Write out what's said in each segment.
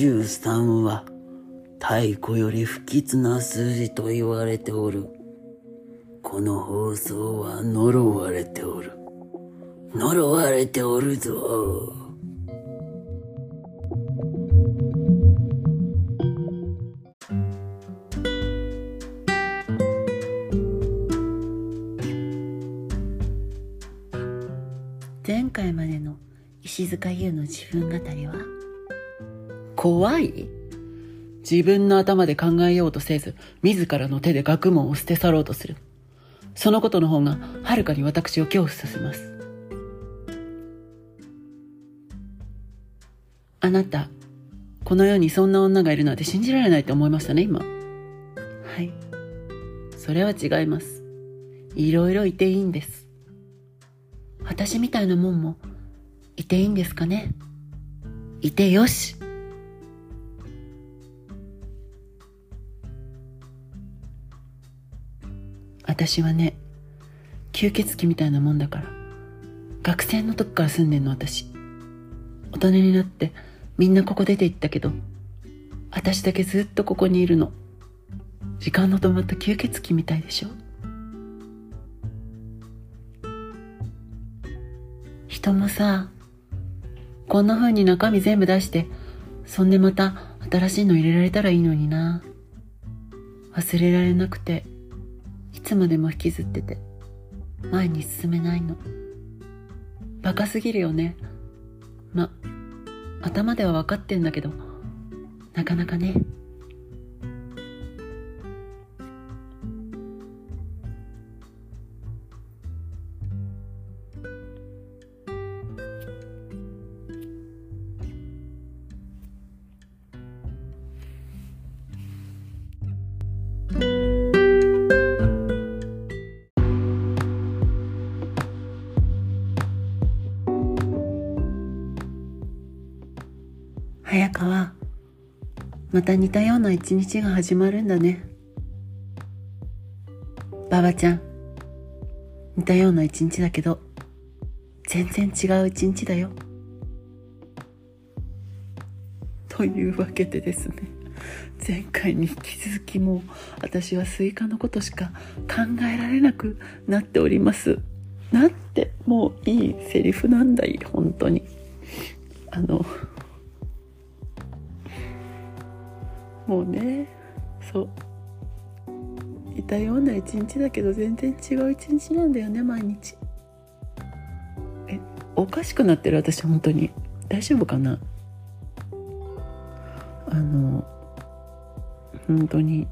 13は太古より不吉な数字と言われておる。この放送は呪われておる。呪われておるぞ。前回までの石塚優の自分語りは怖い？自分の頭で考えようとせず、自らの手で学問を捨て去ろうとする。そのことの方が、はるかに私を恐怖させます。あなた、この世にそんな女がいるなんて信じられないと思いましたね、今。はい。それは違います。いろいろいていいんです。私みたいなもんも、いていいんですかね？いてよし。私はね、吸血鬼みたいなもんだから。学生の時から住んでんの私。大人になってみんなここ出て行ったけど、私だけずっとここにいるの。時間の止まった吸血鬼みたいでしょ人もさ、こんな風に中身全部出して、そんでまた新しいの入れられたらいいのにな。忘れられなくて、いつまでも引きずってて、前に進めないの。バカすぎるよね。ま、頭では分かってんだけど、なかなかね。また似たような一日が始まるんだね。ばばちゃん似たような一日だけど全然違う一日だよ。というわけでですね前回に引き続きもう私はスイカのことしか考えられなくなっております。なんてもういいセリフなんだい本当に。あのもうねそう。いたような一日だけど全然違う一日なんだよね毎日。えおかしくなってる？私本当に。大丈夫かな？あの本当に。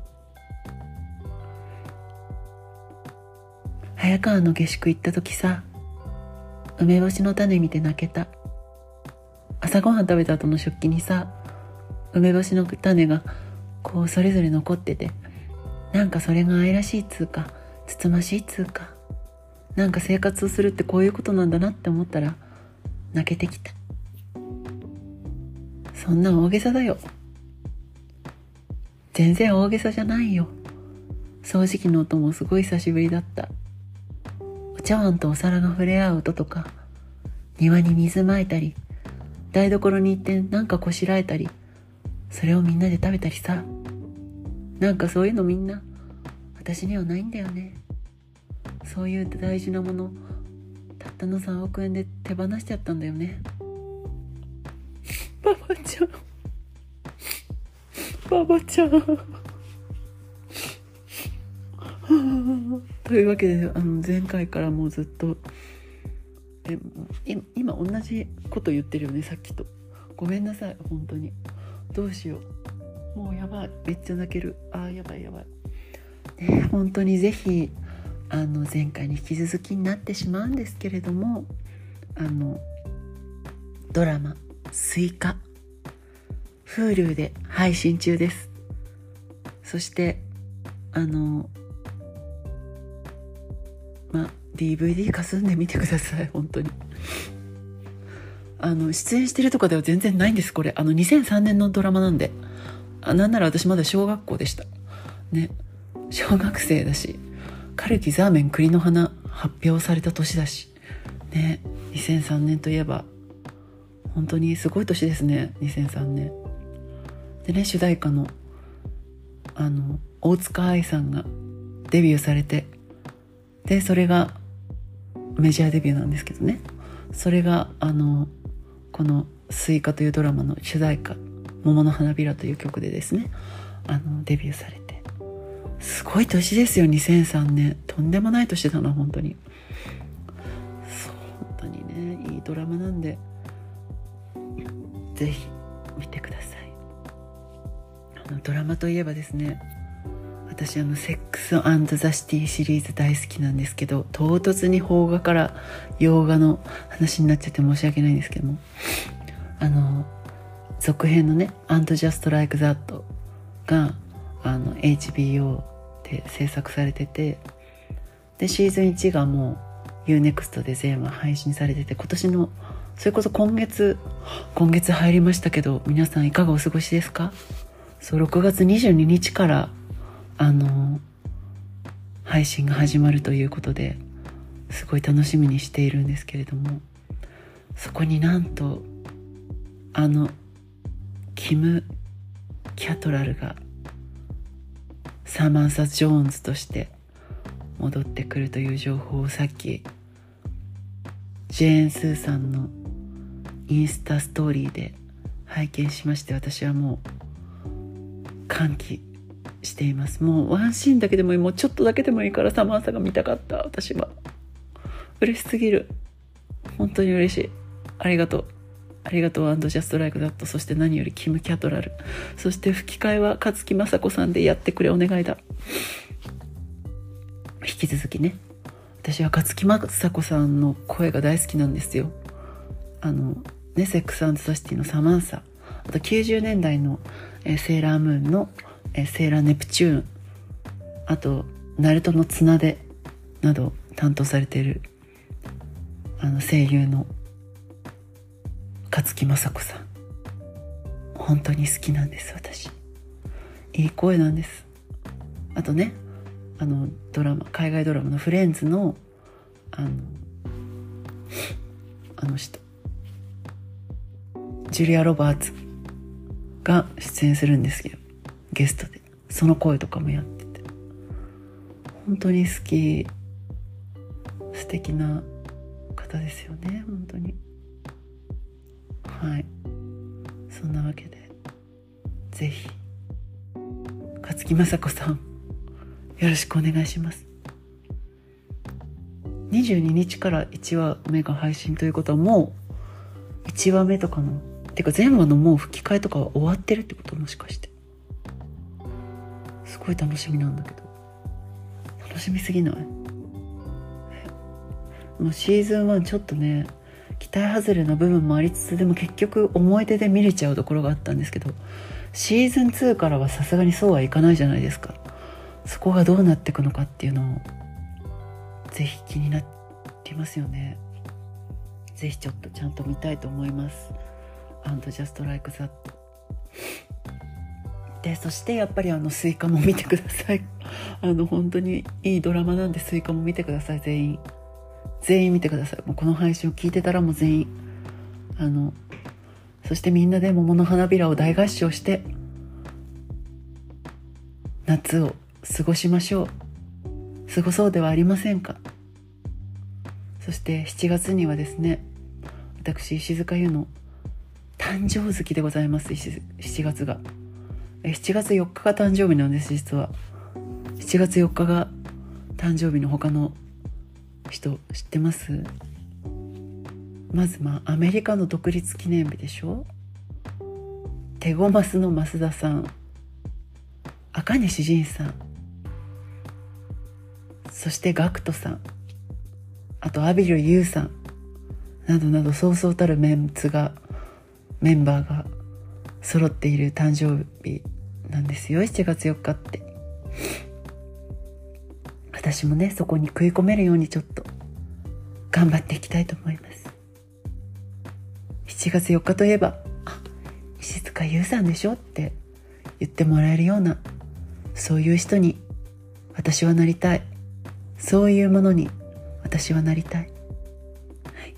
早川の下宿行った時さ梅干しの種見て泣けた。朝ごはん食べた後の食器にさ梅干しの種がこうそれぞれ残っててなんかそれが愛らしいつうかつつましいつうかなんか生活をするってこういうことなんだなって思ったら泣けてきた。そんな大げさだよ。全然大げさじゃないよ。掃除機の音もすごい久しぶりだった。お茶碗とお皿が触れ合う音とか庭に水まいたり台所に行ってなんかこしらえたりそれをみんなで食べたりさ。なんかそういうのみんな私にはないんだよね。そういう大事なものたったの3億円で手放しちゃったんだよね。ばばちゃん。ばばちゃん。というわけであの前回からもうずっとえ今同じこと言ってるよねさっきと。ごめんなさい本当に。どうしようもうやばい。めっちゃ泣ける。あーやばいやばい。ね本当にぜひあの前回に引き続きになってしまうんですけれどもあのドラマ「スイカ」Hulu で配信中です。そしてあのまあ DVD かすんでみてください。本当に。あの、出演してるとかでは全然ないんです、これ。あの、2003年のドラマなんで。あなんなら私まだ小学校でした。ね。小学生だし、カルキザーメン栗の花発表された年だし。ね。2003年といえば、本当にすごい年ですね、2003年。でね主題歌のあの大塚愛さんがデビューされてでそれがメジャーデビューなんですけどねそれがあのこの「スイカ」というドラマの主題歌「桃の花びら」という曲でですね。あのデビューされて。すごい年ですよ2003年。とんでもない年だな本当に。そう本当にねいいドラマなんで。ぜひ見てください。あのドラマといえばですね私あの「セックス・ザ・シティ」シリーズ大好きなんですけど唐突に邦画から洋画の話になっちゃって申し訳ないんですけども。あの続編のね「アンド・ジャスト・ライク・ザット」があの HBO で制作されててでシーズン1がもう UNEXT で全話配信されてて今年のそれこそ今月今月入りましたけど皆さんいかがお過ごしですか？そう6月22日からあの配信が始まるということですごい楽しみにしているんですけれどもそこになんとあのキム・キャトラルがサマンサ・ジョーンズとして戻ってくるという情報をさっきジェーン・スーさんのインスタストーリーで拝見しまして私はもう歓喜しています。もうワンシーンだけでもいいもうちょっとだけでもいいからサマンサが見たかった。私は嬉しすぎる。本当に嬉しい。ありがとう。ありがとう。 And Just Like That そして何よりキム・キャトラル。そして吹き替えは勝生真沙子さんでやってくれお願いだ。引き続きね。私は勝木雅子さんの声が大好きなんですよ。あのねセックスザ・シティのサマンサ。あと90年代の、え、セーラームーンの、え、セーラーネプチューン。あとナルトの綱手など担当されているあの声優の勝木雅子さん。本当に好きなんです私。いい声なんです。あとねあのドラマ海外ドラマの「フレンズの」あのあの人。ジュリア・ロバーツが出演するんですけどゲストで。その声とかもやってて。本当に好き素敵な方ですよね本当に。はい。そんなわけで是非勝木雅子さんよろしくお願いします。22日から1話目が配信ということはもう1話目とかのてか全話のもう吹き替えとかは終わってるってこともしかして。すごい楽しみなんだけど。楽しみすぎない？もうシーズン1ちょっとね期待外れな部分もありつつでも結局思い出で見れちゃうところがあったんですけどシーズン2からはさすがにそうはいかないじゃないですか。そこがどうなっていくのかっていうのをぜひ気になりますよね。ぜひちょっとちゃんと見たいと思います「And Just Like That」でそしてやっぱりあのスイカも見てください。あの本当にいいドラマなんでスイカも見てください全員。全員見てください。もうこの配信を聞いてたらもう全員。あのそしてみんなで桃の花びらを大合唱して夏を過ごしましょう。過ごそうではありませんか。そして7月にはですね私石塚優の誕生月でございます。7月が。7月4日が誕生日なんです実は。7月4日が誕生日の他の人知ってます？まずまあアメリカの独立記念日でしょ？テゴマスの増田さん。赤西仁さん。そして GACKT さん。あとアビルユウさん。などなどそうそうたるメンツがメンバーが揃っている誕生日なんですよ。7月4日って。私もねそこに食い込めるようにちょっと頑張っていきたいと思います。7月4日といえば「あ石塚優さんでしょ?」って言ってもらえるようなそういう人に私はなりたい。そういうものに私はなりたい、はい、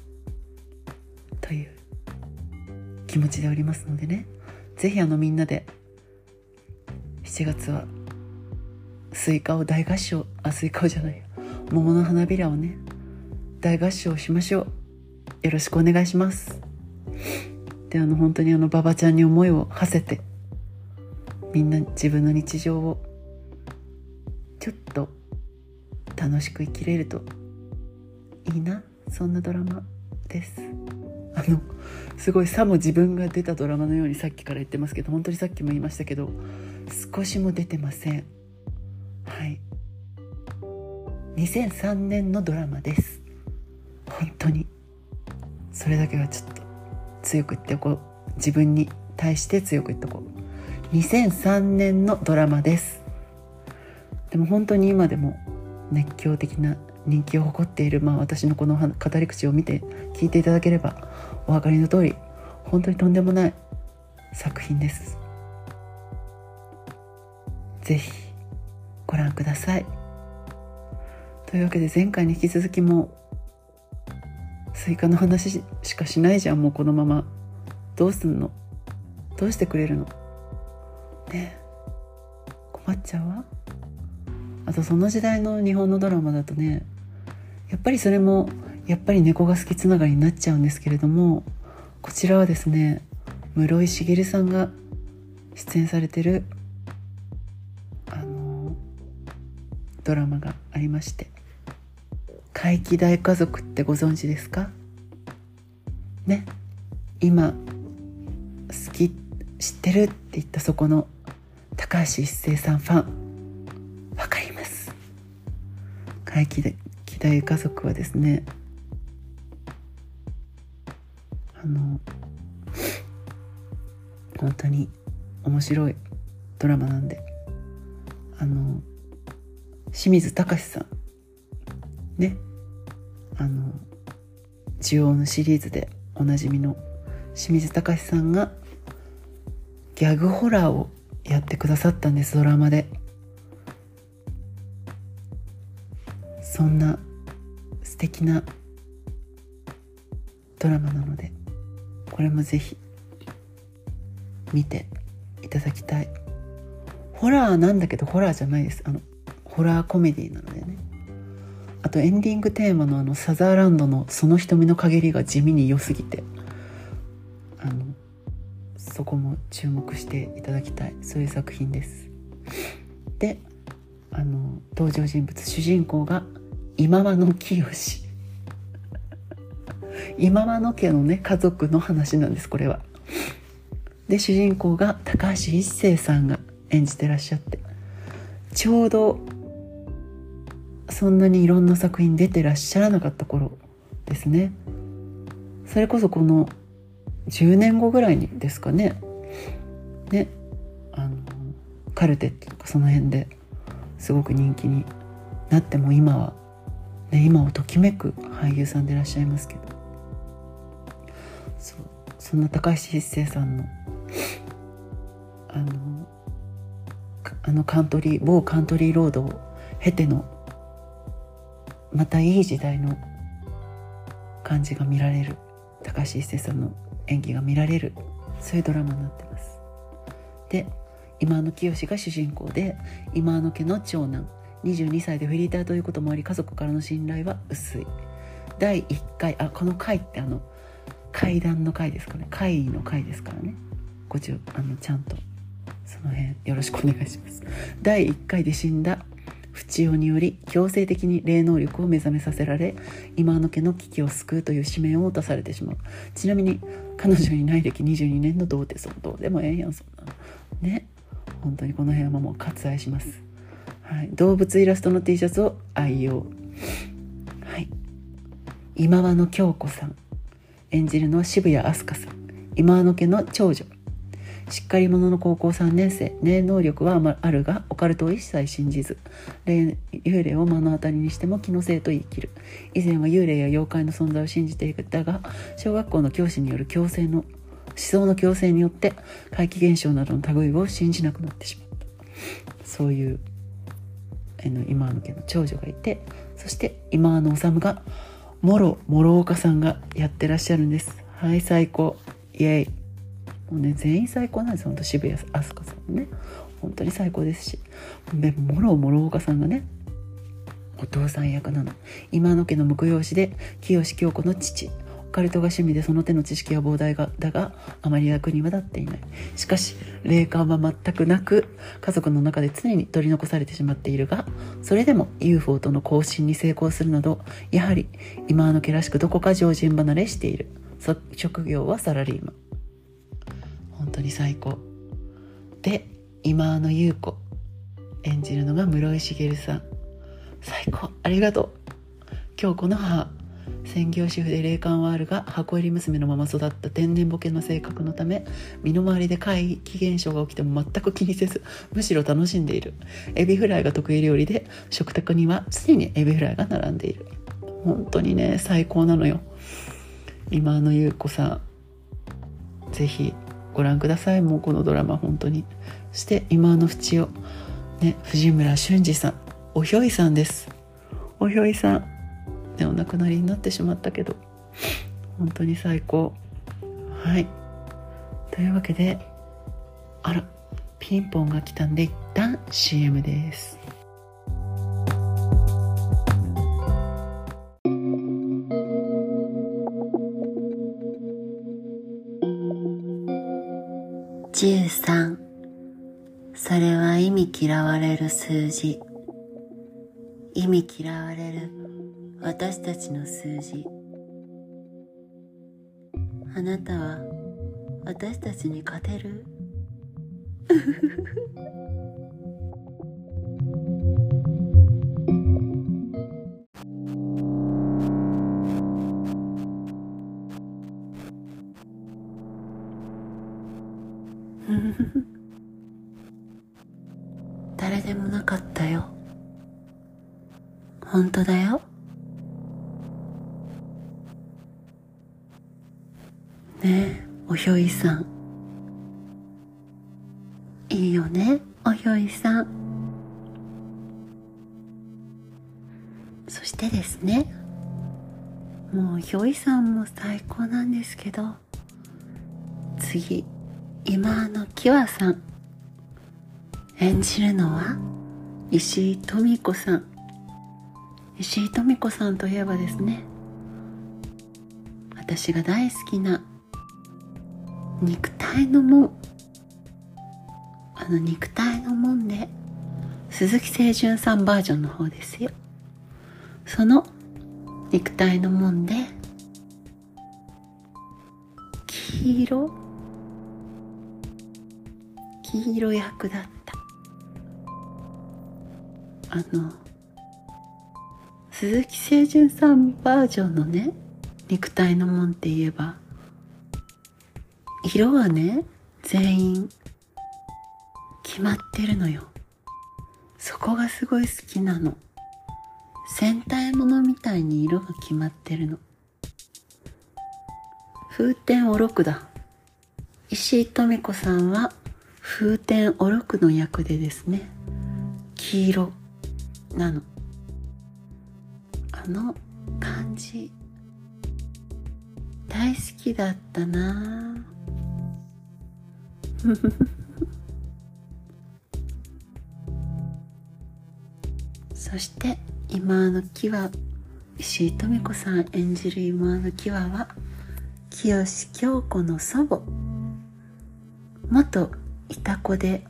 という気持ちでおりますのでね。是非あのみんなで7月はスイカを大合唱あスイカをじゃない。や桃の花びらをね大合唱しましょう。よろしくお願いします。であの本当にあの馬場ちゃんに思いを馳せてみんな自分の日常をちょっと楽しく生きれるといいなそんなドラマです。あのすごいさも自分が出たドラマのようにさっきから言ってますけど本当にさっきも言いましたけど少しも出てません。2003年のドラマです。本当に。それだけはちょっと強く言っておこう。自分に対して強く言っておこう。2003年のドラマです。でも本当に今でも熱狂的な人気を誇っている、まあ、私のこの語り口を見て聞いていただければお分かりの通り本当にとんでもない作品です。ぜひご覧ください。というわけで前回に引き続きもスイカの話しかしないじゃん。もうこのまま。どうすんの？どうしてくれるの？ね困っちゃうわ。あとその時代の日本のドラマだとねやっぱりそれもやっぱり猫が好きつながりになっちゃうんですけれどもこちらはですね室井茂さんが出演されてるあのドラマがありまして「怪奇大家族」ってご存知ですか？ね。今好き知ってるって言ったそこの高橋一生さんファン。わかります。怪奇大家族はですねあの本当に面白いドラマなんであの清水隆さん。ね。あの「ジオのシリーズでおなじみの清水隆さんがギャグホラーをやってくださったんですドラマで。そんな素敵なドラマなのでこれもぜひ見ていただきたい。ホラーなんだけどホラーじゃないです。あのホラーコメディなのでね。あとエンディングテーマのあのサザーランドの「その瞳の陰り」が地味に良すぎてあのそこも注目していただきたい。そういう作品です。であの登場人物主人公が今和の清今和の家のね家族の話なんですこれは。で主人公が高橋一生さんが演じてらっしゃってちょうどそんなにいろんな作品出てらっしゃらなかった頃ですね。それこそこの10年後ぐらいにですかね。ねあのカルテットとかその辺ですごく人気になっても今は、ね、今をときめく俳優さんでいらっしゃいますけど。そそんな高橋一生さんのあのあのカントリー某カントリーロードを経てのまたいい時代の感じが見られる。高橋一生さんの演技が見られる。そういうドラマになってます。で今野清が主人公で今野家の長男。22歳でフリーターということもあり家族からの信頼は薄い。第1回あこの回ってあの階段の回ですかね。会の回ですからね。ごちあのちゃんとその辺よろしくお願いします。第1回で死んだ不治療により強制的に霊能力を目覚めさせられ今の家の危機を救うという使命を持たされてしまう。ちなみに彼女にない歴22年の童貞そどうでもええやんそんなね。本当にこの辺はもう割愛します、はい、動物イラストの T シャツを愛用。はい。今和の京子さん。演じるのは渋谷飛鳥さん。今和の家の長女。しっかり者の高校3年生霊能力はあるがオカルトを一切信じず幽霊を目の当たりにしても気のせいと言い切る。以前は幽霊や妖怪の存在を信じていたが小学校の教師による強制の思想の強制によって怪奇現象などの類を信じなくなってしまった。そういう今の家の長女がいてそして今の治がもろ諸岡さんがやってらっしゃるんです。はい最高。イエイ。もうね全員最高なんです本当渋谷飛鳥さんもね。本当に最高ですし。でもろもろ岡さんがねお父さん役なの。今野家の婿養子で清志京子の父。オカルトが趣味でその手の知識は膨大がだがあまり役には立っていない。しかし霊感は全くなく家族の中で常に取り残されてしまっているがそれでも UFO との交信に成功するなどやはり今の家らしくどこか常人離れしている。職業はサラリーマン。本当に最高。で今の優子。演じるのが室井茂さん。最高。ありがとう。今日この母専業主婦で霊感はあるが箱入り娘のまま育った天然ボケの性格のため身の回りで怪奇現象が起きても全く気にせずむしろ楽しんでいる。エビフライが得意料理で食卓には常にエビフライが並んでいる。本当にね最高なのよ。今の優子さん。ぜひご覧ください。もうこのドラマ本当に。そして今の淵を。ね藤村俊二さん。おひょいさんです。おひょいさん。ねお亡くなりになってしまったけど。本当に最高。はい。というわけであらピンポンが来たんで一旦 CM です。13それは意味嫌われる数字。意味嫌われる。私たちの数字。あなたは私たちに勝てる？誰でもなかったよ。本当だよ。ねえおひょいさん。いいよねおひょいさん。そしてですねもうひょいさんも最高なんですけど次。今のきわさん。演じるのは石井富子さん。石井富子さんといえばですね私が大好きな肉体の門。あの肉体の門で鈴木清純さんバージョンの方ですよ。その肉体の門で黄色黄色役だった。あの鈴木清純さんバージョンのね肉体の門って言えば色はね全員決まってるのよ。そこがすごい好きなの。戦隊ものみたいに色が決まってるの。風天おろくだ。石井富子さんは風天おろくの役でですね黄色なの。あの感じ大好きだったな。そして今の木は石井富子さん演じる今の木はは清京子の祖母。元いた子で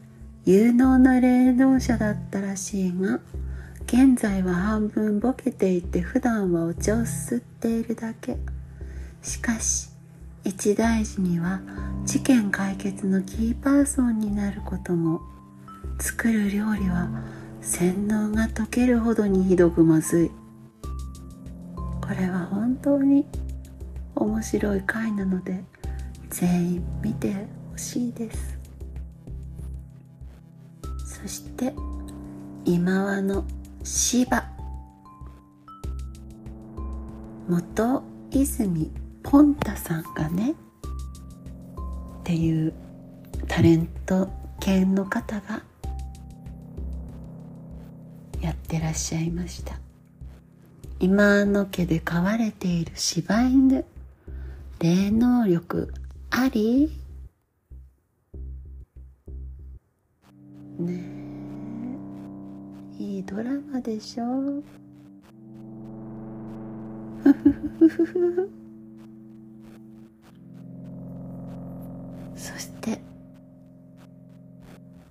有能な霊能者だったらしいが現在は半分ボケていて普段はお茶を吸っているだけ。しかし一大事には事件解決のキーパーソンになることも。作る料理は洗脳が解けるほどにひどくまずい。これは本当に面白い回なので全員見てほしいです。そして今和の芝。元泉ポンタさんがねっていうタレント系の方がやってらっしゃいました。今の家で飼われている柴犬霊能力あり？ね。えいいドラマでしょ。ふふふふふそして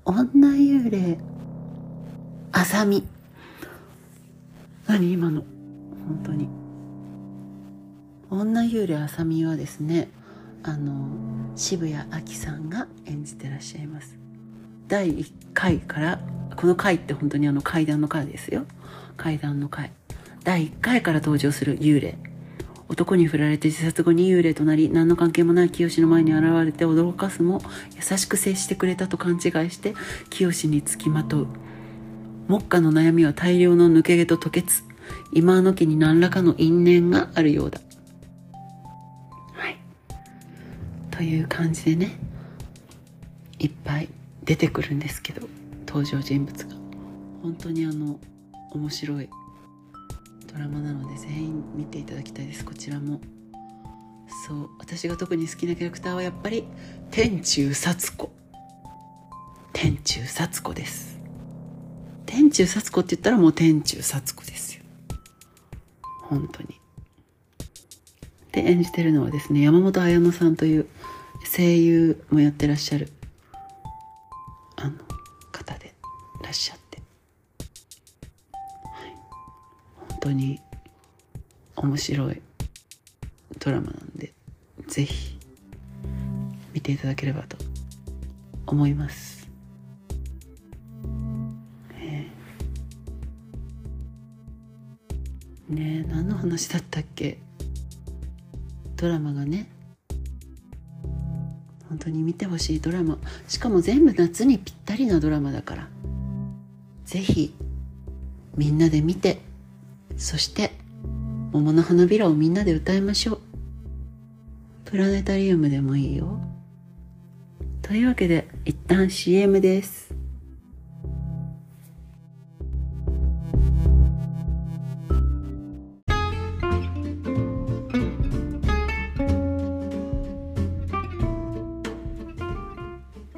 女幽霊あさみ何今の？本当に。女幽霊あさみはですねあの渋谷亜希さんが演じてらっしゃいます。第1回からこの回って本当にあの階段の回ですよ。階段の回。第1回から登場する幽霊。男に振られて自殺後に幽霊となり何の関係もない清の前に現れて驚かすも優しく接してくれたと勘違いして清につきまとう。目下の悩みは大量の抜け毛と吐血。今の家に何らかの因縁があるようだ。はい。という感じでね。いっぱい。出てくるんですけど登場人物が。本当にあの面白いドラマなので全員見ていただきたいです。こちらも。そう。私が特に好きなキャラクターはやっぱり天中幸子。天中幸子です。天中幸子って言ったらもう天中幸子ですよ。本当に。で演じてるのはですね山本彩乃さんという声優もやってらっしゃるらっしゃって、はい、本当に面白いドラマなんでぜひ見ていただければと思います。ねえねえ何の話だったっけ？ドラマがね。本当に見てほしいドラマ。しかも全部夏にぴったりなドラマだから。ぜひみんなで見てそして「桃の花びら」をみんなで歌いましょう。プラネタリウムでもいいよ。というわけで一旦 CM です。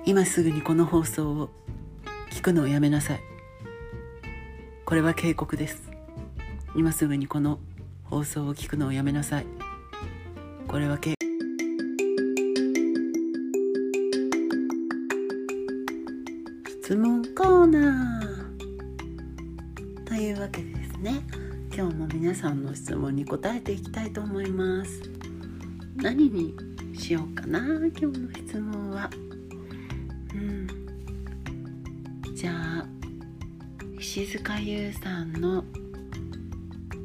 今すぐにこの放送を聞くのをやめなさい。これは警告です。今すぐにこの放送を聞くのをやめなさい。これは警質問コーナーというわけでですね。今日も皆さんの質問に答えていきたいと思います。何にしようかな今日の質問は。石塚優さんの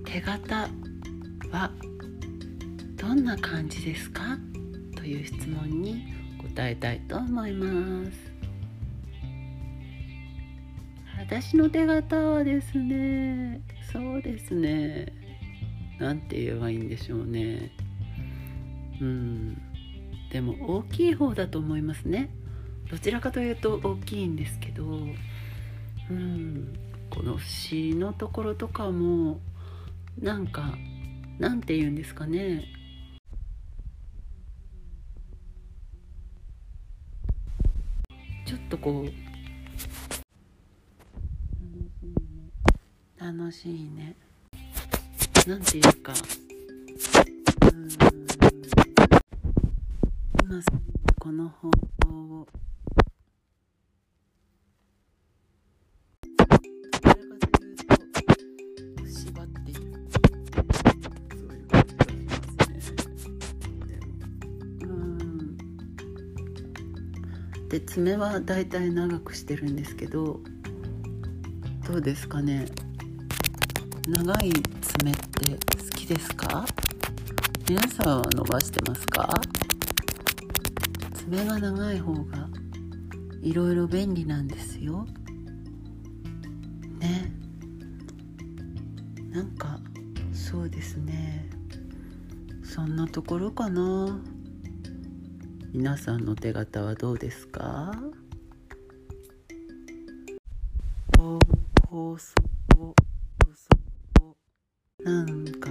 手形はどんな感じですか？という質問に答えたいと思います。私の手形はですねそうですね。なんて言えばいいんでしょうね。うん。でも大きい方だと思いますね。どちらかというと大きいんですけどうん。この詩のところとかもなんかなんて言うんですかね。ちょっとこう楽しいね。なんていうか。うん。今この方法をそういう感じがしますね。でもうんで爪はだいたい長くしてるんですけどどうですかね。長い爪って好きですか？皆さんは伸ばしてますか？爪が長い方がいろいろ便利なんですよ。ね。そうですね。そんなところかな。皆さんの手形はどうですか？なんか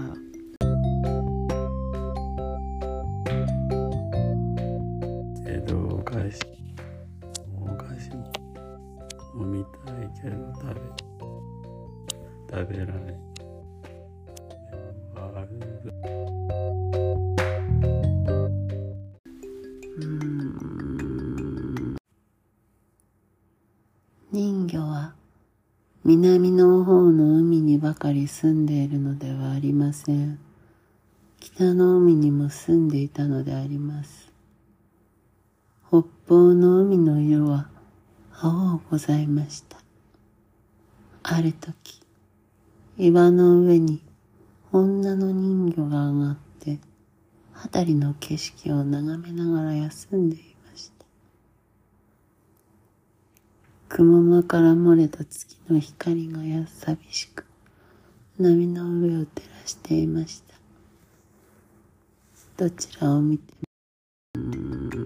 南の方の海にばかり住んでいるのではありません。北の海にも住んでいたのであります。北方の海の色は青ございました。ある時岩の上に女の人魚が上がって辺りの景色を眺めながら休んでいました雲間から漏れた月の光がや寂しく波の上を照らしていました。どちらを見ても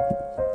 早「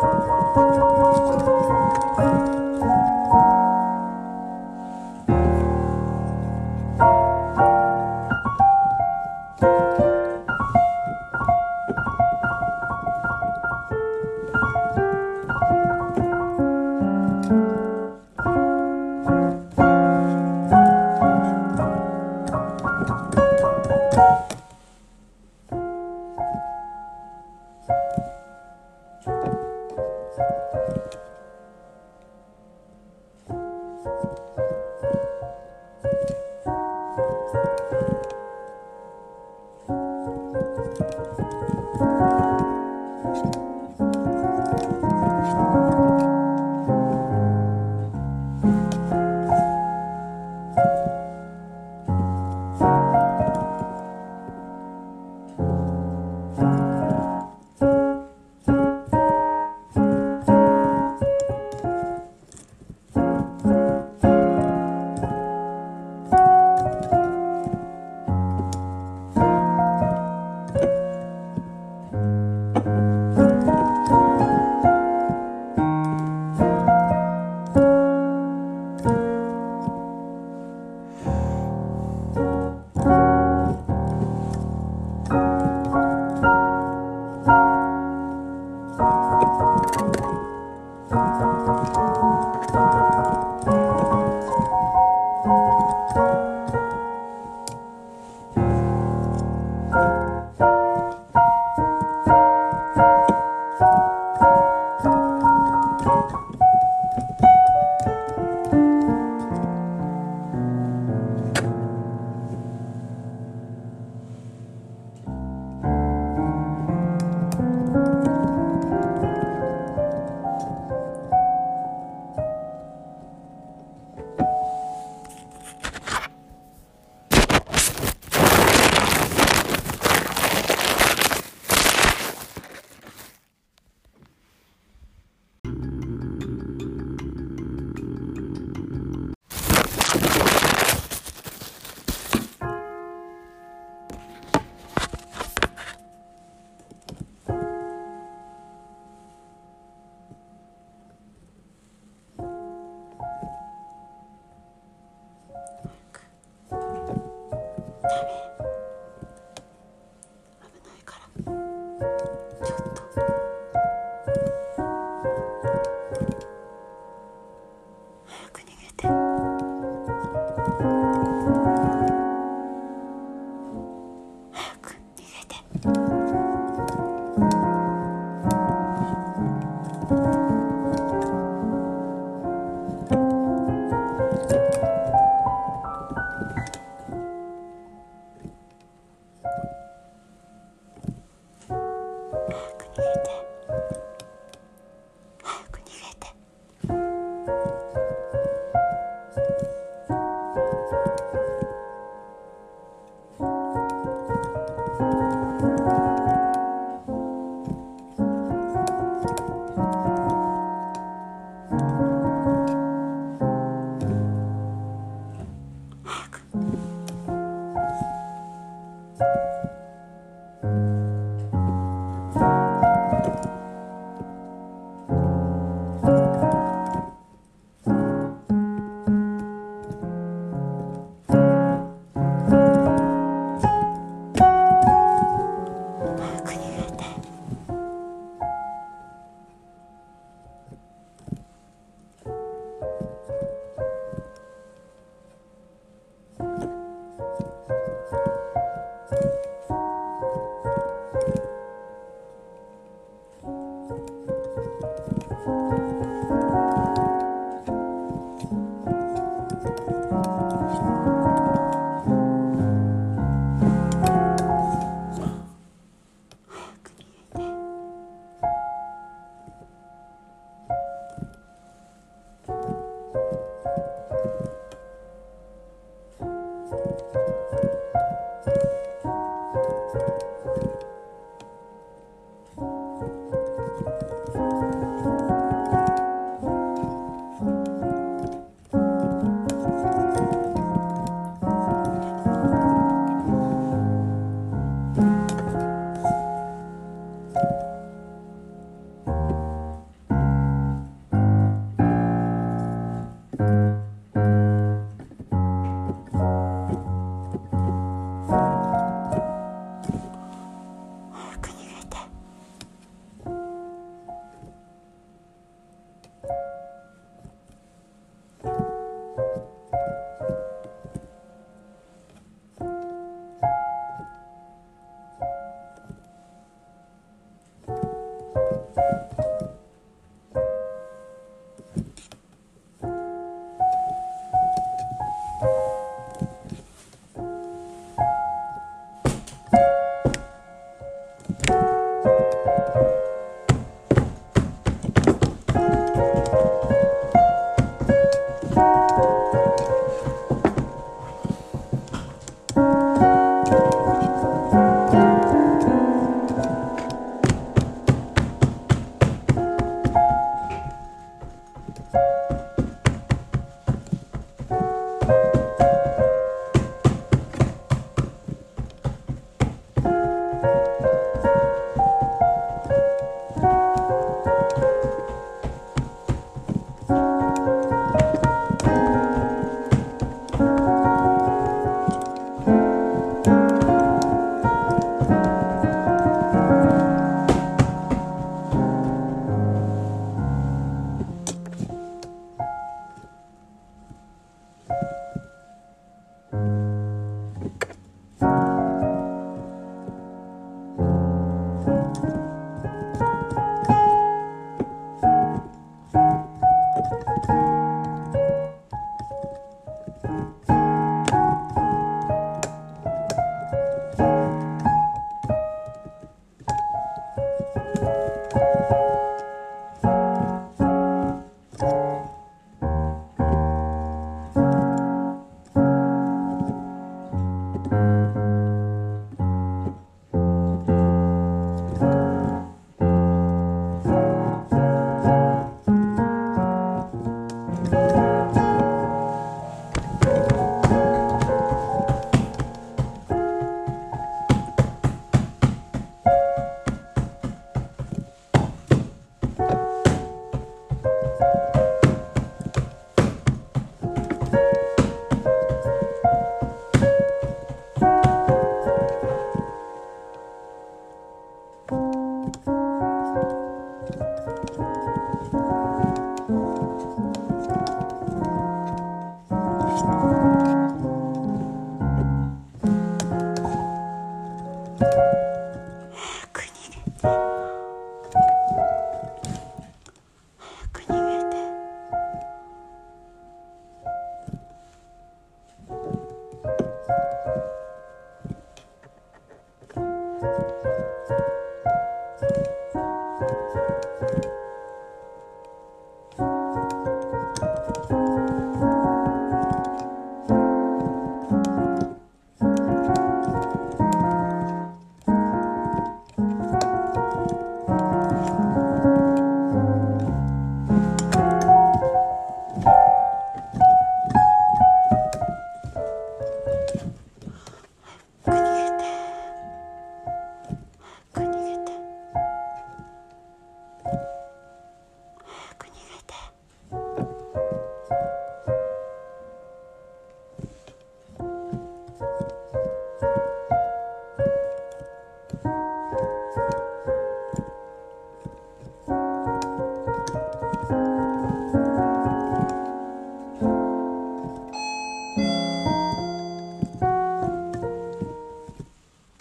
Thank you.